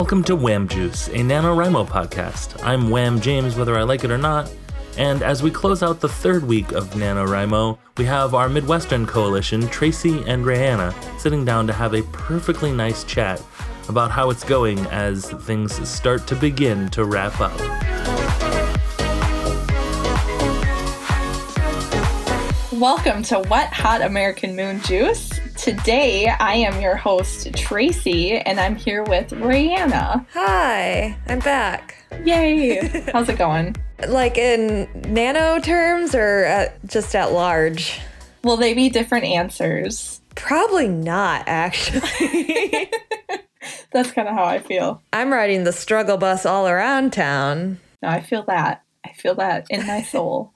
Welcome to Wham Juice, a NaNoWriMo podcast. I'm Wham James, whether I like it or not. And as we close out the third week of NaNoWriMo, we have our Midwestern coalition, Tracy and Rayanna, sitting down to have a perfectly nice chat about how it's going as things start to begin to wrap up. Welcome to Wet Hot American Moon Juice. Today, I am your host, Tracy, and I'm here with Rayanna. Hi, I'm back. Yay! How's it going? Like in nano terms or at, just at large? Will they be different answers? Probably not, actually. That's kind of how I feel. I'm riding the struggle bus all around town. No, I feel that. I feel that in my soul.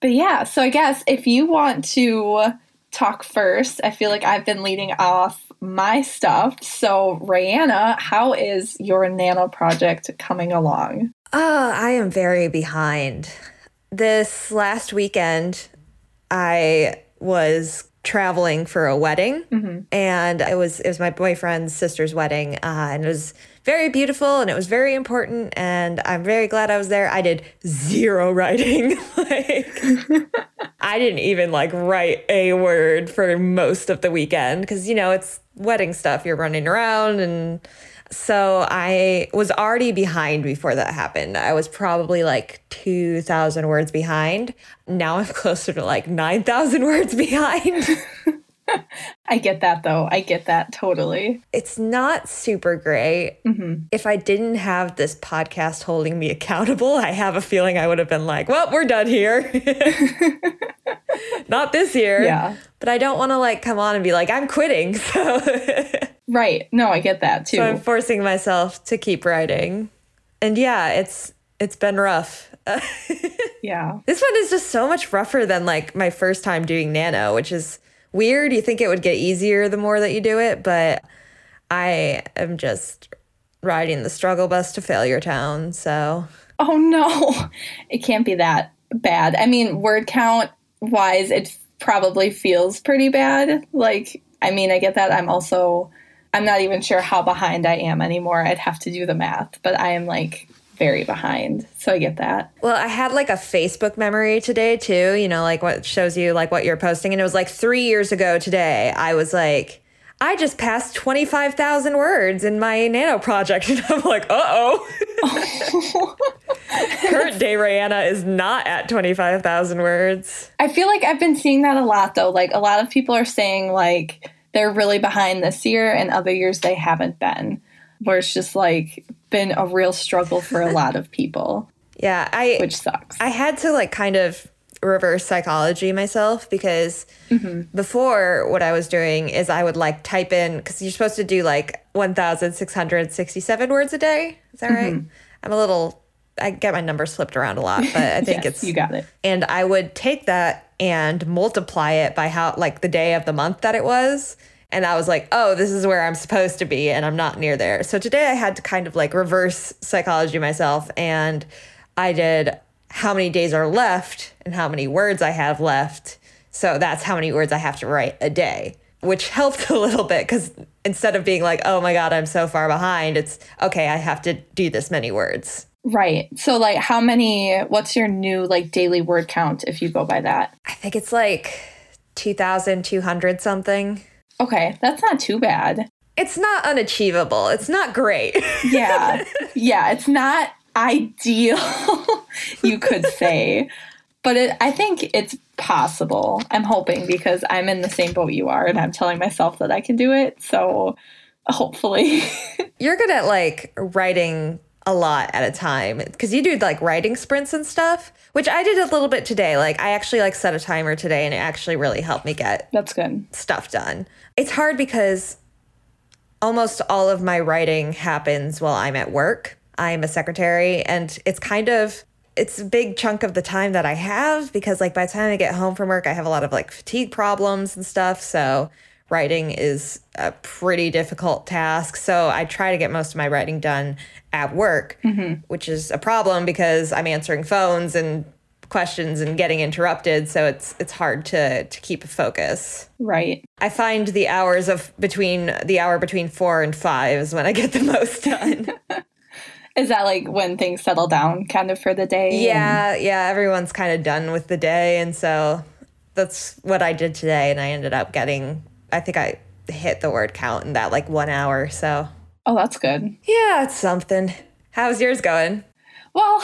but yeah, so I guess if you want to talk first. I feel like I've been leading off my stuff. So, Rihanna, how is your nano project coming along? Oh, I am very behind. This last weekend, I was traveling for a wedding, mm-hmm. and it was it was my boyfriend's sister's wedding, uh, and it was very beautiful and it was very important and I'm very glad I was there. I did zero writing. like I didn't even like write a word for most of the weekend cuz you know, it's wedding stuff. You're running around and so I was already behind before that happened. I was probably like 2,000 words behind. Now I'm closer to like 9,000 words behind. I get that though. I get that totally. It's not super great. Mm-hmm. If I didn't have this podcast holding me accountable, I have a feeling I would have been like, well, we're done here. not this year. Yeah. But I don't want to like come on and be like, I'm quitting. So. Right. No, I get that too. So I'm forcing myself to keep writing. And yeah, it's it's been rough. yeah. This one is just so much rougher than like my first time doing nano, which is weird. You think it would get easier the more that you do it, but I am just riding the struggle bus to failure town. So, oh no, it can't be that bad. I mean, word count wise, it probably feels pretty bad. Like, I mean, I get that. I'm also, I'm not even sure how behind I am anymore. I'd have to do the math, but I am like very behind. So I get that. Well, I had like a Facebook memory today too, you know, like what shows you like what you're posting. And it was like three years ago today, I was like, I just passed 25,000 words in my nano project. And I'm like, uh oh. Current day Rihanna is not at 25,000 words. I feel like I've been seeing that a lot though. Like a lot of people are saying like they're really behind this year and other years they haven't been where it's just like been a real struggle for a lot of people. Yeah, I which sucks. I had to like kind of reverse psychology myself because mm-hmm. before what I was doing is I would like type in because you're supposed to do like 1,667 words a day. Is that mm-hmm. right? I'm a little, I get my numbers flipped around a lot, but I think yes, it's. You got it. And I would take that and multiply it by how, like the day of the month that it was. And I was like, oh, this is where I'm supposed to be, and I'm not near there. So today I had to kind of like reverse psychology myself, and I did how many days are left and how many words I have left. So that's how many words I have to write a day, which helped a little bit because instead of being like, oh my God, I'm so far behind, it's okay, I have to do this many words. Right. So, like, how many, what's your new like daily word count if you go by that? I think it's like 2,200 something. Okay, that's not too bad. It's not unachievable. It's not great. yeah. Yeah, it's not ideal, you could say. But it, I think it's possible. I'm hoping because I'm in the same boat you are and I'm telling myself that I can do it. So hopefully. You're good at like writing a lot at a time because you do like writing sprints and stuff, which I did a little bit today. Like I actually like set a timer today and it actually really helped me get That's good. stuff done. It's hard because almost all of my writing happens while I'm at work. I'm a secretary and it's kind of it's a big chunk of the time that I have because like by the time I get home from work I have a lot of like fatigue problems and stuff. So writing is a pretty difficult task. So I try to get most of my writing done at work, mm-hmm. which is a problem because I'm answering phones and questions and getting interrupted, so it's it's hard to to keep a focus. Right. I find the hours of between the hour between 4 and 5 is when I get the most done. Is that like when things settle down kind of for the day? yeah, yeah, everyone's kind of done with the day and so that's what I did today and I ended up getting I think I hit the word count in that like 1 hour, so Oh, that's good. yeah, it's something. How's yours going? Well,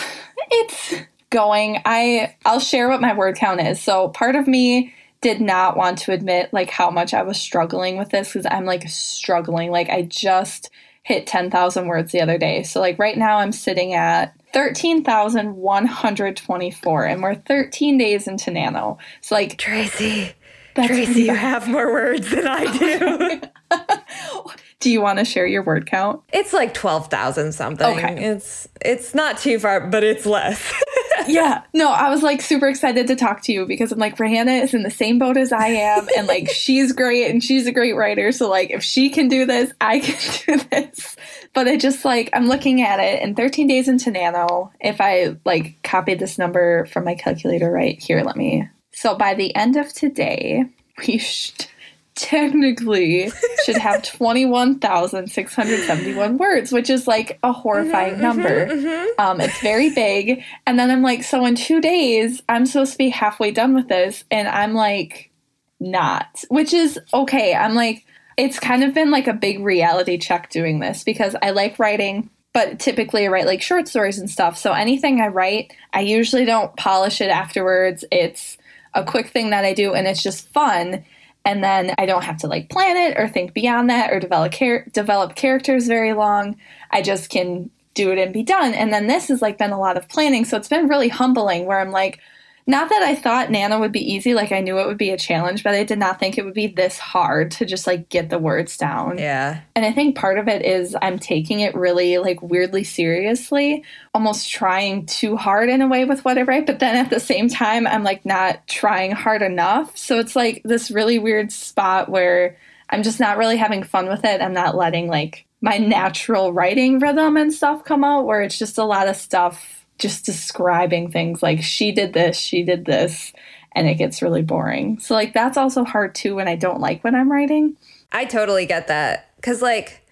it's going. I I'll share what my word count is. So part of me did not want to admit like how much I was struggling with this because I'm like struggling. Like I just hit 10,000 words the other day. So like right now I'm sitting at 13,124 and we're 13 days into Nano. So like Tracy. That's Tracy, you have more words than I do. do you want to share your word count? it's like 12,000 something. Okay. It's it's not too far, but it's less. yeah. No, I was like super excited to talk to you because I'm like, Rihanna is in the same boat as I am. And like, she's great and she's a great writer. So, like, if she can do this, I can do this. But I just like, I'm looking at it and 13 days into Nano, if I like copied this number from my calculator right here, let me. So, by the end of today, we should technically should have 21,671 words, which is like a horrifying mm-hmm, mm-hmm, number. Mm-hmm. Um, it's very big. And then I'm like, so in two days, I'm supposed to be halfway done with this. And I'm like, not, which is okay. I'm like, it's kind of been like a big reality check doing this because I like writing. But typically, I write like short stories and stuff. So anything I write, I usually don't polish it afterwards. It's a quick thing that I do, and it's just fun and then I don't have to like plan it or think beyond that or develop char- develop characters very long. I just can do it and be done. And then this has like been a lot of planning, so it's been really humbling where I'm like not that I thought Nano would be easy, like I knew it would be a challenge, but I did not think it would be this hard to just like get the words down. yeah. And I think part of it is I'm taking it really like weirdly seriously, almost trying too hard in a way with what I write, but then at the same time I'm like not trying hard enough. So it's like this really weird spot where I'm just not really having fun with it. I'm not letting like my natural writing rhythm and stuff come out where it's just a lot of stuff just describing things like she did this, she did this, and it gets really boring. So like that's also hard too when I don't like what I'm writing. I totally get that. Cause like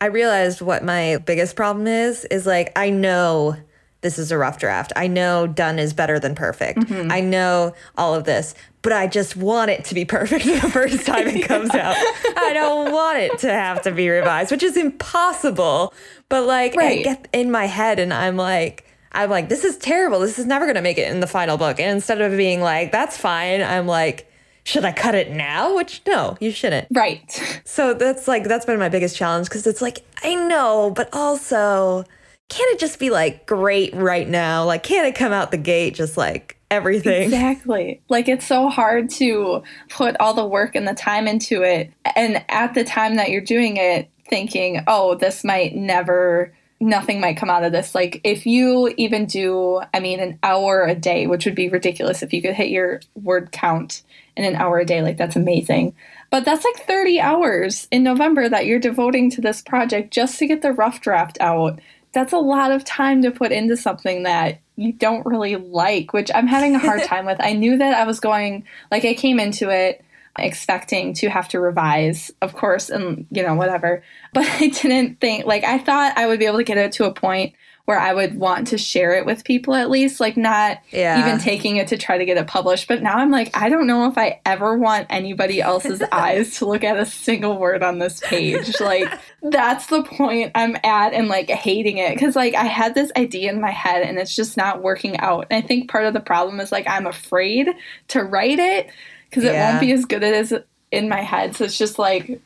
I realized what my biggest problem is is like I know this is a rough draft. I know done is better than perfect. Mm-hmm. I know all of this, but I just want it to be perfect the first time it comes out. I don't want it to have to be revised, which is impossible. But like I Right. get in my head and I'm like I'm like this is terrible. This is never going to make it in the final book. And instead of being like that's fine, I'm like should I cut it now? Which no, you shouldn't. Right. So that's like that's been my biggest challenge because it's like I know, but also can't it just be like great right now? Like can't it come out the gate just like everything? Exactly. Like it's so hard to put all the work and the time into it. And at the time that you're doing it, thinking, oh, this might never, nothing might come out of this. Like if you even do, I mean, an hour a day, which would be ridiculous if you could hit your word count in an hour a day, like that's amazing. But that's like 30 hours in November that you're devoting to this project just to get the rough draft out. That's a lot of time to put into something that you don't really like, which I'm having a hard time with. I knew that I was going, like, I came into it expecting to have to revise, of course, and, you know, whatever. But I didn't think, like, I thought I would be able to get it to a point where I would want to share it with people at least, like, not Yeah. even taking it to try to get it published. But now I'm like, I don't know if I ever want anybody else's eyes to look at a single word on this page. Like, that's the point I'm at and like hating it. Cause like I had this idea in my head and it's just not working out. And I think part of the problem is like I'm afraid to write it because it won't be as good as in my head. So it's just like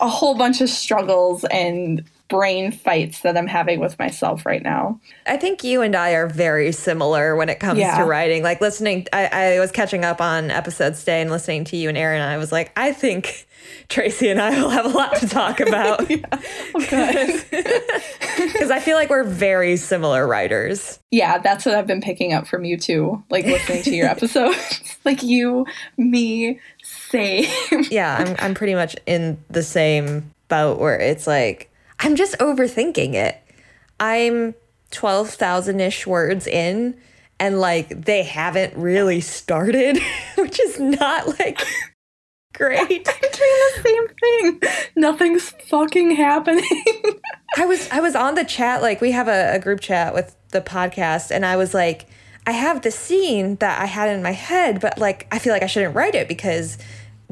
a whole bunch of struggles and brain fights that I'm having with myself right now. I think you and I are very similar when it comes Yeah. to writing. Like listening, I, I was catching up on episodes today and listening to you and Aaron. And I was like, I think Tracy and I will have a lot to talk about because I feel like we're very similar writers. yeah, that's what I've been picking up from you too, like listening to your episodes. like you, me, same. yeah, I'm I'm pretty much in the same boat where it's like I'm just overthinking it. I'm 12,000 ish words in and like they haven't really started, which is not like great. I'm doing the same thing. Nothing's fucking happening. I was I was on the chat, like we have a, a group chat with the podcast, and I was like, I have the scene that I had in my head, but like I feel like I shouldn't write it because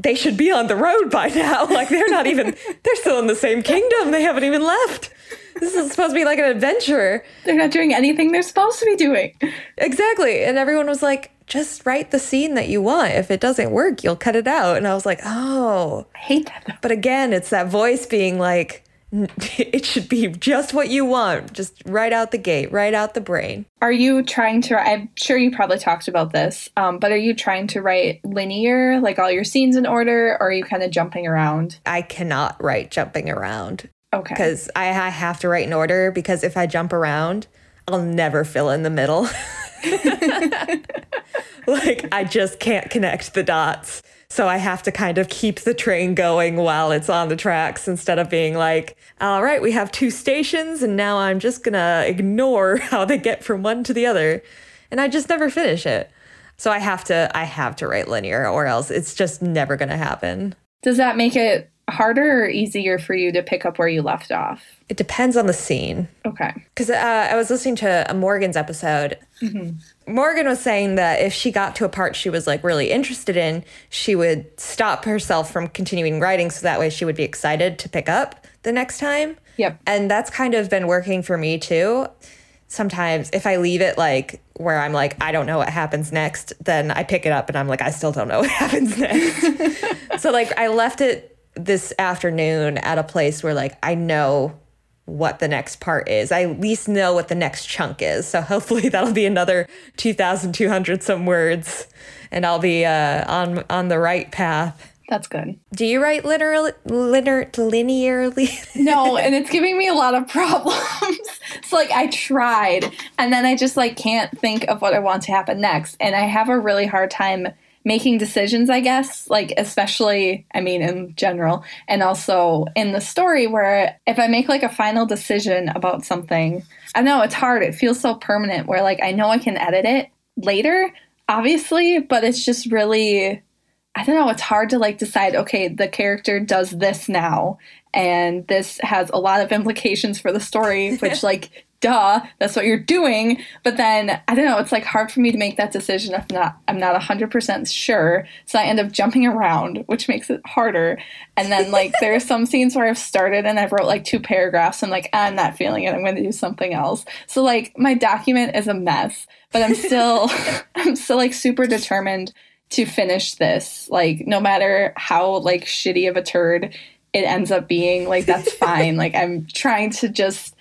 they should be on the road by now. Like they're not even they're still in the same kingdom. They haven't even left. This is supposed to be like an adventure. They're not doing anything they're supposed to be doing. Exactly. And everyone was like, just write the scene that you want. If it doesn't work, you'll cut it out. And I was like, oh. I hate that. But again, it's that voice being like, it should be just what you want, just right out the gate, right out the brain. Are you trying to? I'm sure you probably talked about this, um, but are you trying to write linear, like all your scenes in order, or are you kind of jumping around? I cannot write jumping around. Okay. Because I, I have to write in order because if I jump around, I'll never fill in the middle. like I just can't connect the dots. So I have to kind of keep the train going while it's on the tracks instead of being like, all right, we have two stations and now I'm just going to ignore how they get from one to the other. And I just never finish it. So I have to I have to write linear or else it's just never going to happen. Does that make it harder or easier for you to pick up where you left off? It depends on the scene. Okay. Because uh, I was listening to a Morgan's episode. Morgan was saying that if she got to a part she was like really interested in, she would stop herself from continuing writing so that way she would be excited to pick up the next time. Yep. And that's kind of been working for me too. Sometimes if I leave it like where I'm like, I don't know what happens next, then I pick it up and I'm like, I still don't know what happens next. so like I left it this afternoon at a place where like I know what the next part is. I at least know what the next chunk is. So hopefully that'll be another 2200 some words and I'll be uh, on on the right path. That's good. Do you write literally linear, linearly? No, and it's giving me a lot of problems. it's like I tried and then I just like can't think of what I want to happen next and I have a really hard time making decisions, I guess, like especially I mean in general and also in the story where if I make like a final decision about something, I know it's hard. It feels so permanent where like I know I can edit it later, obviously, but it's just really I don't know, it's hard to like decide, okay, the character does this now, and this has a lot of implications for the story, which, like, duh, that's what you're doing. But then, I don't know, it's like hard for me to make that decision if not, I'm not 100% sure. So I end up jumping around, which makes it harder. And then, like, there are some scenes where I've started and I've wrote like two paragraphs. I'm like, I'm not feeling it. I'm going to do something else. So, like, my document is a mess, but I'm still, I'm still like super determined to finish this like no matter how like shitty of a turd it ends up being like that's fine like i'm trying to just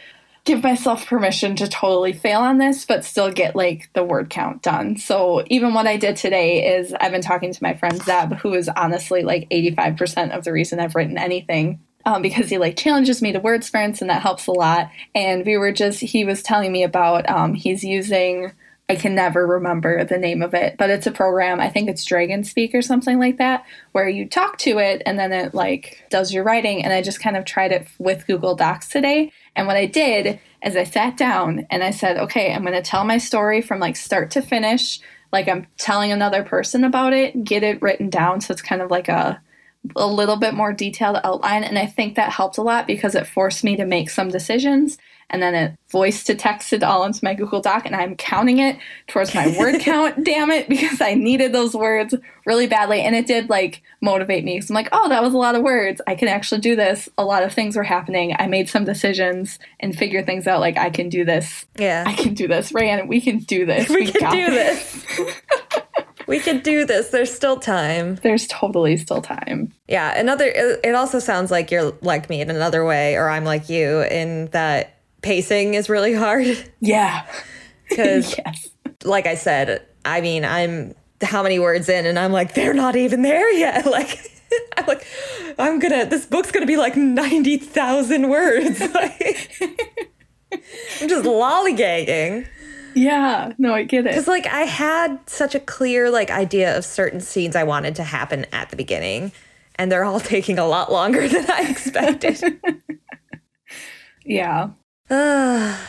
give myself permission to totally fail on this but still get like the word count done. So even what i did today is i've been talking to my friend zeb who is honestly like 85% of the reason i've written anything um, because he like challenges me to word sprints and that helps a lot. And we were just he was telling me about um, he's using I can never remember the name of it, but it's a program. I think it's Dragon Speak or something like that, where you talk to it and then it like does your writing. And I just kind of tried it with Google Docs today. And what I did is I sat down and I said, okay, I'm going to tell my story from like start to finish, like I'm telling another person about it, get it written down. So it's kind of like a a little bit more detailed outline. And I think that helped a lot because it forced me to make some decisions and then it voice to text it all into my Google Doc, and I'm counting it towards my word count, damn it, because I needed those words really badly. And it did like motivate me. because I'm like, oh, that was a lot of words. I can actually do this. A lot of things were happening. I made some decisions and figured things out. Like, I can do this. Yeah. I can do this. Rayanne, we can do this. We, can got do this. we can do this. There's still time. There's totally still time. Yeah. Another, it also sounds like you're like me in another way, or I'm like you in that pacing is really hard. Yeah. Because, yes. like I said, I mean, I'm how many words in, and I'm like, they're not even there yet. Like, I'm like, I'm gonna, this book's gonna be like 90,000 words. Like, I'm just lollygagging. Yeah. No, I get it. Because, like, I had such a clear, like, idea of certain scenes I wanted to happen at the beginning, and they're all taking a lot longer than I expected. Yeah.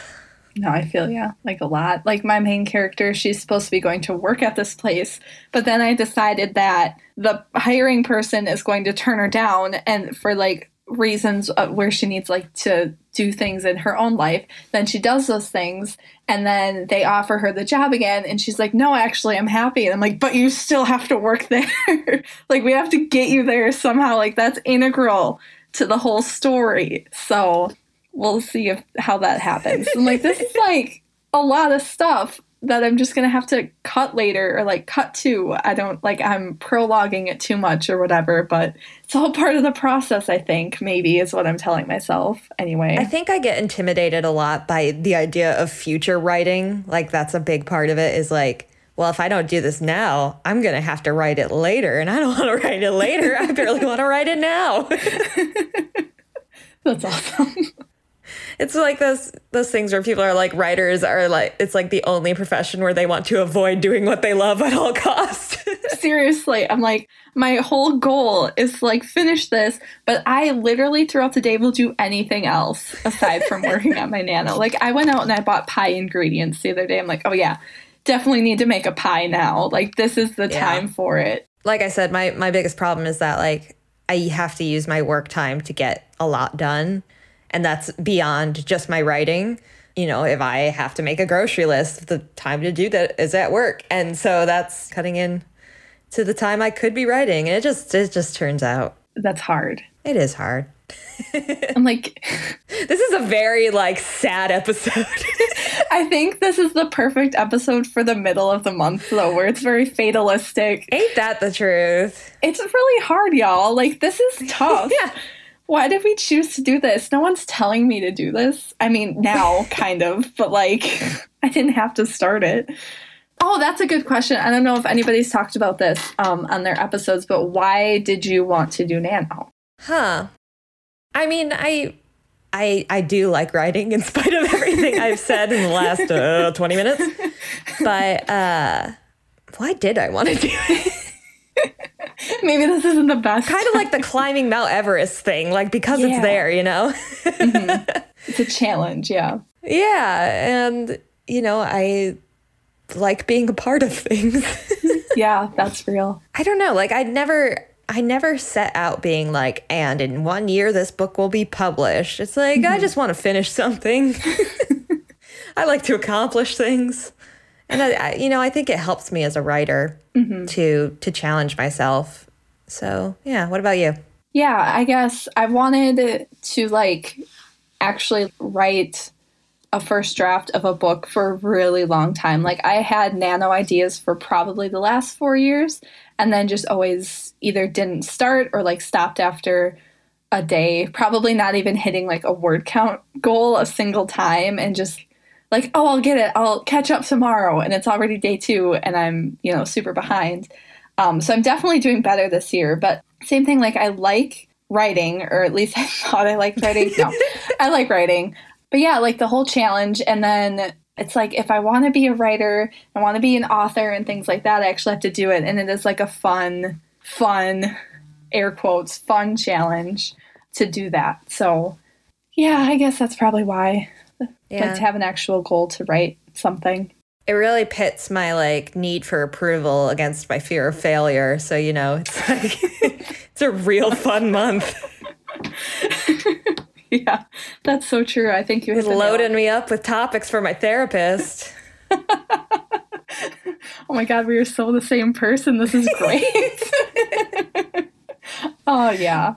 No, I feel yeah, like a lot. Like my main character, she's supposed to be going to work at this place, but then I decided that the hiring person is going to turn her down and for like reasons uh, where she needs like to do things in her own life then she does those things and then they offer her the job again and she's like no actually i'm happy and i'm like but you still have to work there. Like we have to get you there somehow. Like that's integral to the whole story. So we'll see if how that happens and like this is like a lot of stuff that I'm just gonna have to cut later or like cut to. I don't like I'm prologuing it too much or whatever, but it's all part of the process, I think, maybe is what I'm telling myself anyway. I think I get intimidated a lot by the idea of future writing. Like that's a big part of it is like, well, if I don't do this now, I'm gonna have to write it later. And I don't wanna write it later. I barely wanna write it now. That's awesome. It's like those those things where people are like writers are like it's like the only profession where they want to avoid doing what they love at all costs. Seriously, I'm like my whole goal is to like finish this, but I literally throughout the day will do anything else aside from working at my nano. Like I went out and I bought pie ingredients the other day. I'm like, "Oh yeah, definitely need to make a pie now. Like this is the yeah. time for it." Like I said, my my biggest problem is that like I have to use my work time to get a lot done and that's beyond just my writing. You know if i have to make a grocery list the time to do that is at work. And so that's cutting in to the time i could be writing. And it just it just turns out that's hard. it is hard. I'm like this is a very like sad episode. I think this is the perfect episode for the middle of the month though where it's very fatalistic. Ain't that the truth? It's really hard y'all. Like this is tough. Yeah why did we choose to do this? No one's telling me to do this. I mean, now, kind of, but like, I didn't have to start it. Oh, that's a good question. I don't know if anybody's talked about this um, on their episodes, but why did you want to do Nano? Huh. I mean, I I I do like writing in spite of everything I've said in the last uh, 20 minutes. But uh why did I want to do it? Maybe this isn't the best. Kind of like the climbing Mount Everest thing, like because yeah. it's there, you know? mm-hmm. It's a challenge, yeah. Yeah. And, you know, I like being a part of things. yeah, that's real. I don't know. Like, I never. I never set out being like, and in one year this book will be published. It's like, mm-hmm. I just want to finish something. I like to accomplish things and I, I, you know, I think it helps me as a writer mm-hmm. to to challenge myself. So yeah, what about you? Yeah, I guess I wanted to like actually write a first draft of a book for a really long time. Like I had nano ideas for probably the last four years, and then just always either didn't start or like stopped after a day, probably not even hitting like a word count goal a single time, and just like, oh, I'll get it. I'll catch up tomorrow. And it's already day two and I'm, you know, super behind. Um, so I'm definitely doing better this year. But same thing, like, I like writing, or at least I thought I liked writing. No, I like writing. But yeah, like the whole challenge. And then it's like, if I want to be a writer, I want to be an author and things like that, I actually have to do it. And it is like a fun, fun, air quotes, fun challenge to do that. So yeah, I guess that's probably why yeah. like to have an actual goal to write something it really pits my like need for approval against my fear of failure. So you know it's like it's a real fun month. Yeah that's so true. I think you loading me up with topics for my therapist. Oh my god we are so the same person. This is great. Oh yeah.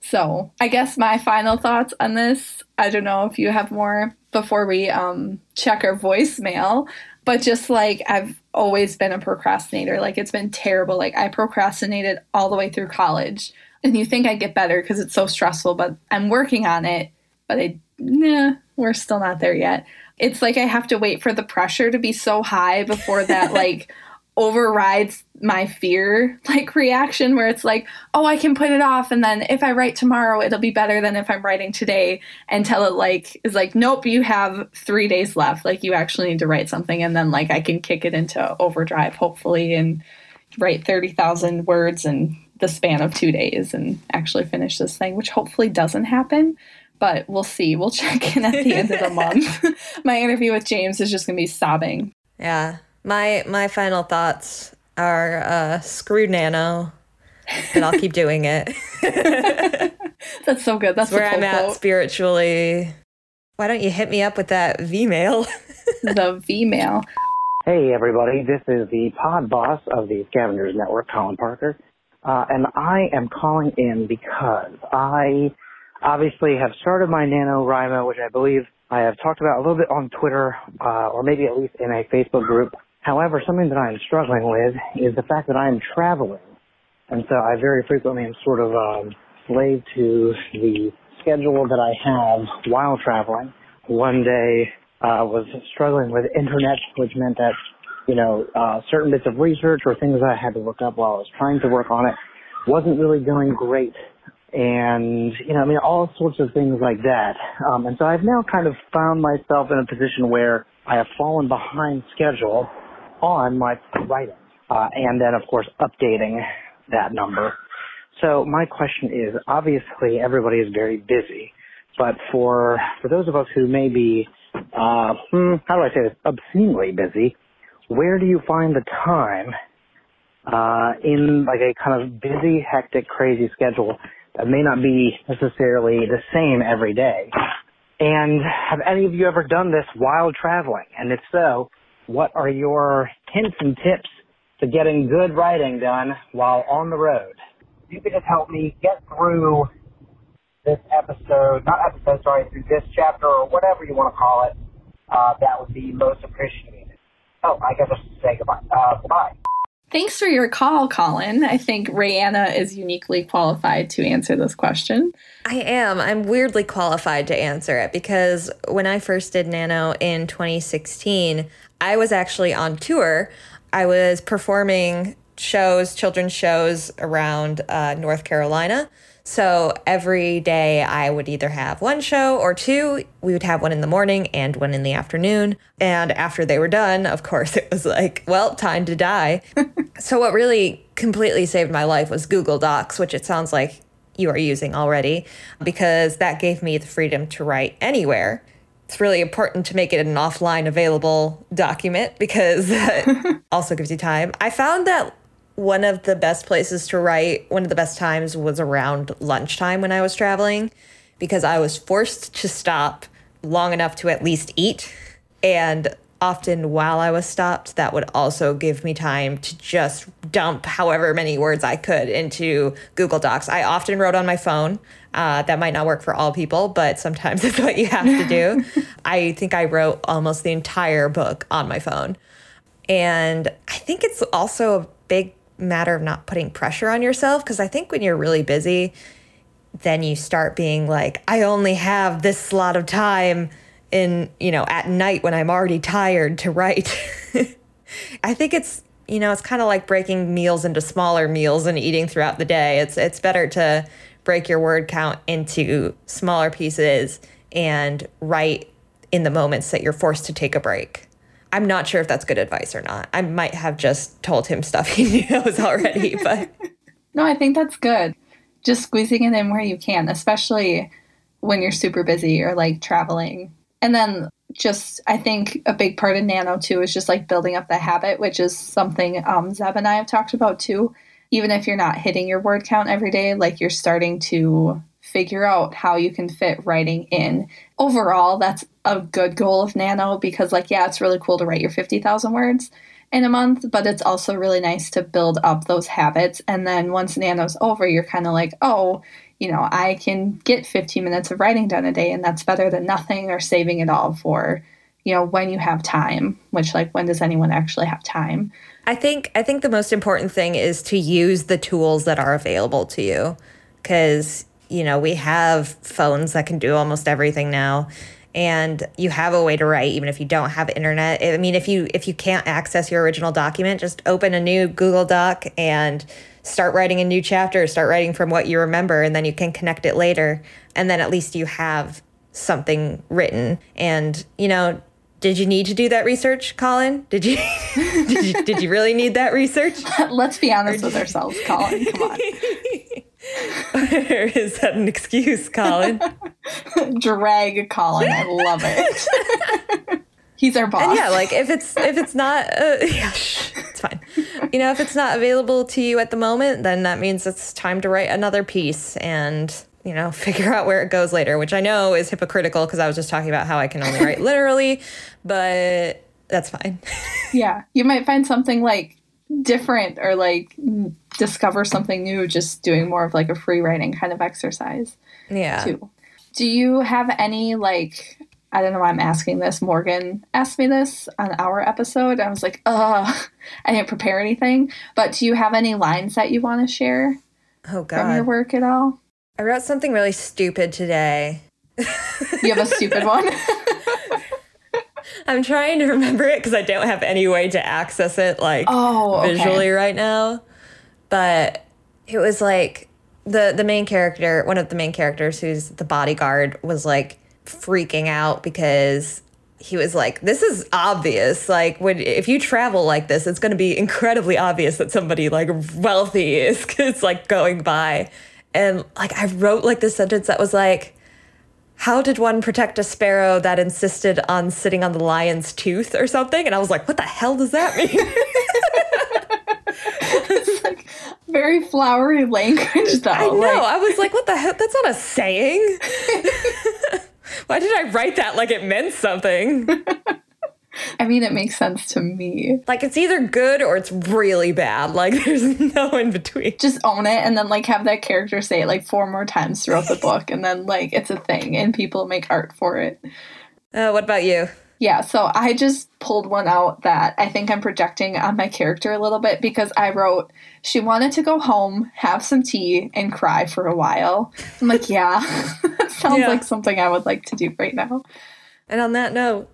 So i guess my final thoughts on this i don't know if you have more before we um, check our voicemail. But just like I've always been a procrastinator, like it's been terrible. Like I procrastinated all the way through college. And you think I'd get better because it's so stressful, but I'm working on it. But I, nah, we're still not there yet. It's like I have to wait for the pressure to be so high before that, like, overrides my fear like reaction where it's like oh i can put it off and then if i write tomorrow it'll be better than if i'm writing today until it like is like nope you have three days left like you actually need to write something and then like i can kick it into overdrive hopefully and write 30000 words in the span of two days and actually finish this thing which hopefully doesn't happen but we'll see. We'll check in at the end of the month. my interview with James is just going to be sobbing. Yeah. My my final thoughts are uh, screw Nano, but I'll keep doing it. That's so good. That's where I'm at quote. spiritually. Why don't you hit me up with that V mail? the V mail. Hey everybody, this is the pod boss of the Scavengers Network, Colin Parker, uh, and I am calling in because I obviously have started my NaNoWriMo, which I believe I have talked about a little bit on Twitter, uh, or maybe at least in a Facebook group. However, something that I am struggling with is the fact that I am traveling. And so I very frequently am sort of um, slave to the schedule that I have while traveling. One day I uh, was struggling with internet, which meant that, you know, uh, certain bits of research or things I had to look up while I was trying to work on it wasn't really going great and you know, I mean, all sorts of things like that. Um, and so I've now kind of found myself in a position where I have fallen behind schedule on my writing, uh, and then of course updating that number. So my question is, obviously everybody is very busy, but for for those of us who may be, uh, hmm, how do I say this, obscenely busy, where do you find the time uh, in like a kind of busy, hectic, crazy schedule that may not be necessarily the same every day. And have any of you ever done this while traveling? And if so, what are your hints and tips to getting good writing done while on the road? You could just help me get through this episode, not episode, sorry, through this chapter or whatever you want to call it, uh, that would be most appreciated. Oh, I guess I should say goodbye. Uh, goodbye. Thanks for your call, Colin. I think Rayanna is uniquely qualified to answer this question. I am. I'm weirdly qualified to answer it because when I first did Nano in 2016, I was actually on tour. I was performing shows, children's shows around uh, North Carolina. So every day I would either have one show or two. We would have one in the morning and one in the afternoon. And after they were done, of course, it was like, well, time to die. so what really completely saved my life was Google Docs, which it sounds like you are using already, because that gave me the freedom to write anywhere. It's really important to make it an offline available document because that also gives you time. I found that one of the best places to write, one of the best times was around lunchtime when I was traveling because I was forced to stop long enough to at least eat. And often while I was stopped, that would also give me time to just dump however many words I could into Google Docs. I often wrote on my phone. Uh, that might not work for all people, but sometimes it's what you have to do. I think I wrote almost the entire book on my phone. And I think it's also a big matter of not putting pressure on yourself because I think when you're really busy, then you start being like, I only have this slot of time in, you know, at night when I'm already tired to write. I think it's, you know, it's kind of like breaking meals into smaller meals and eating throughout the day. It's it's better to break your word count into smaller pieces and write in the moments that you're forced to take a break. I'm not sure if that's good advice or not. I might have just told him stuff he knows already, but no, I think that's good. Just squeezing it in where you can, especially when you're super busy or like traveling. And then just I think a big part of nano too is just like building up the habit, which is something um, Zeb and I have talked about too. Even if you're not hitting your word count every day, like you're starting to figure out how you can fit writing in. Overall, that's a good goal of Nano because, like, yeah, it's really cool to write your 50,000 words in a month, but it's also really nice to build up those habits. And then once Nano's over, you're kind of like, oh, you know, I can get 15 minutes of writing done a day, and that's better than nothing or saving it all for, you know, when you have time, which, like, when does anyone actually have time? I think I think the most important thing is to use the tools that are available to you because you know, we have phones that can do almost everything now and you have a way to write even if you don't have internet. I mean, if you if you can't access your original document, just open a new Google Doc and start writing a new chapter, start writing from what you remember and then you can connect it later and then at least you have something written and, you know, did you need to do that research, Colin? Did you did you, did you really need that research? Let's be honest with ourselves, Colin. Come on. is that an excuse, Colin? drag Colin. I love it. He's our boss. And yeah, like if it's if it's not, uh, yeah, shh, it's fine. You know, if it's not available to you at the moment, then that means it's time to write another piece and you know figure out where it goes later. Which I know is hypocritical because I was just talking about how I can only write literally, but that's fine. yeah, you might find something like different or like discover something new just doing more of like a free writing kind of exercise. Yeah. Too. Do you have any like I don't know why I'm asking this. Morgan asked me this on our episode. I was like, uh, I didn't prepare anything. But do you have any lines that you want to share Oh God. from your work at all? I wrote something really stupid today. You have a stupid one? I'm trying to remember it because I don't have any way to access it like Oh, okay. visually right now. But it was like the the main character, one of the main characters who's the bodyguard was like freaking out because he was like this is obvious like when if you travel like this it's going to be incredibly obvious that somebody like wealthy is is like going by and like I wrote like this sentence that was like how did one protect a sparrow that insisted on sitting on the lion's tooth or something? And I was like, what the hell does that mean? it's like very flowery language, though. I know. Like, I was like, what the hell? That's not a saying. Why did I write that like it meant something? I mean, it makes sense to me. Like it's either good or it's really bad. Like there's no in between. Just own it and then like have that character say it like four more times throughout the book, and then like it's a thing and people make art for it. Uh, what about you? Yeah, so I just pulled one out that I think I'm projecting on my character a little bit because I wrote, she wanted to go home, have some tea, and cry for a while. I'm like, yeah, that sounds Yeah. like something I would like to do right now. And on that note,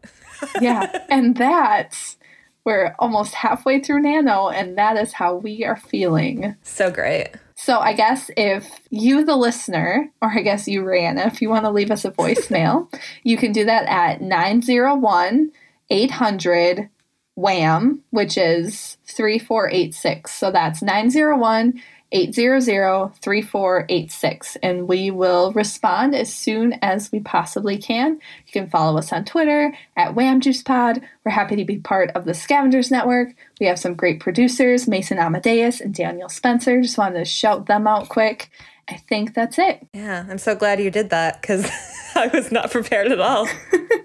Yeah, and that's, we're almost halfway through Nano, and that is how we are feeling. so great. So I guess if you, the listener, or I guess you, Rihanna, if you want to leave us a voicemail, you can do that at 901 800 WHAM, which is 3486. So that's 901 800 3486. And we will respond as soon as we possibly can. You can follow us on Twitter at Wham Juice Pod. We're happy to be part of the Scavengers Network. We have some great producers, Mason Amadeus and Daniel Spencer. Just wanted to shout them out quick. I think that's it. Yeah, I'm so glad you did that because I was not prepared at all.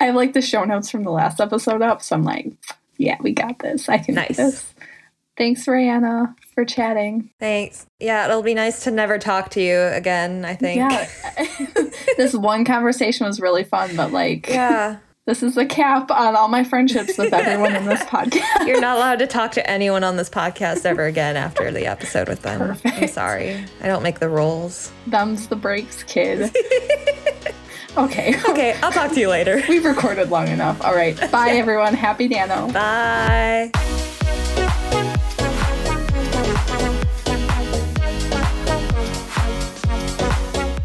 I have like the show notes from the last episode up, so I'm like, yeah, we got this. I can Nice. do this. Thanks, Rihanna, for chatting. Thanks. Yeah, it'll be nice to never talk to you again, I think. Yeah. this one conversation was really fun, but like, Yeah. this is the cap on all my friendships with everyone in this podcast. You're not allowed to talk to anyone on this podcast ever again after the episode with them. I'm Perfect. sorry. I don't make the rules. Them's the breaks, kid. okay. Okay, I'll talk to you later. We've recorded long enough. All right. Bye, everyone. Happy Nano. Bye.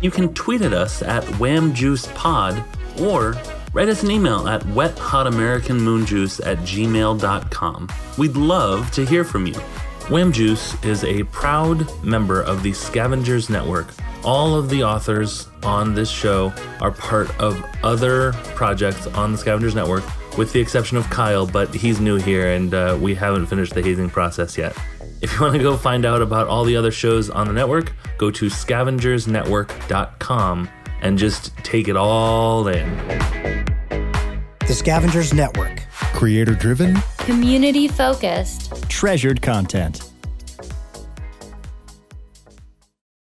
You can tweet at us at whamjuicepod or write us an email at wethotamericanmoonjuice at gmail.com. We'd love to hear from you. Wham Juice is a proud member of the Scavengers Network. All of the authors on this show are part of other projects on the Scavengers Network, with the exception of Kyle, but he's new here and uh, we haven't finished the hazing process yet. If you want to go find out about all the other shows on the network, go to scavengersnetwork.com and just take it all in. The Scavengers Network. Creator driven, Community focused. treasured content.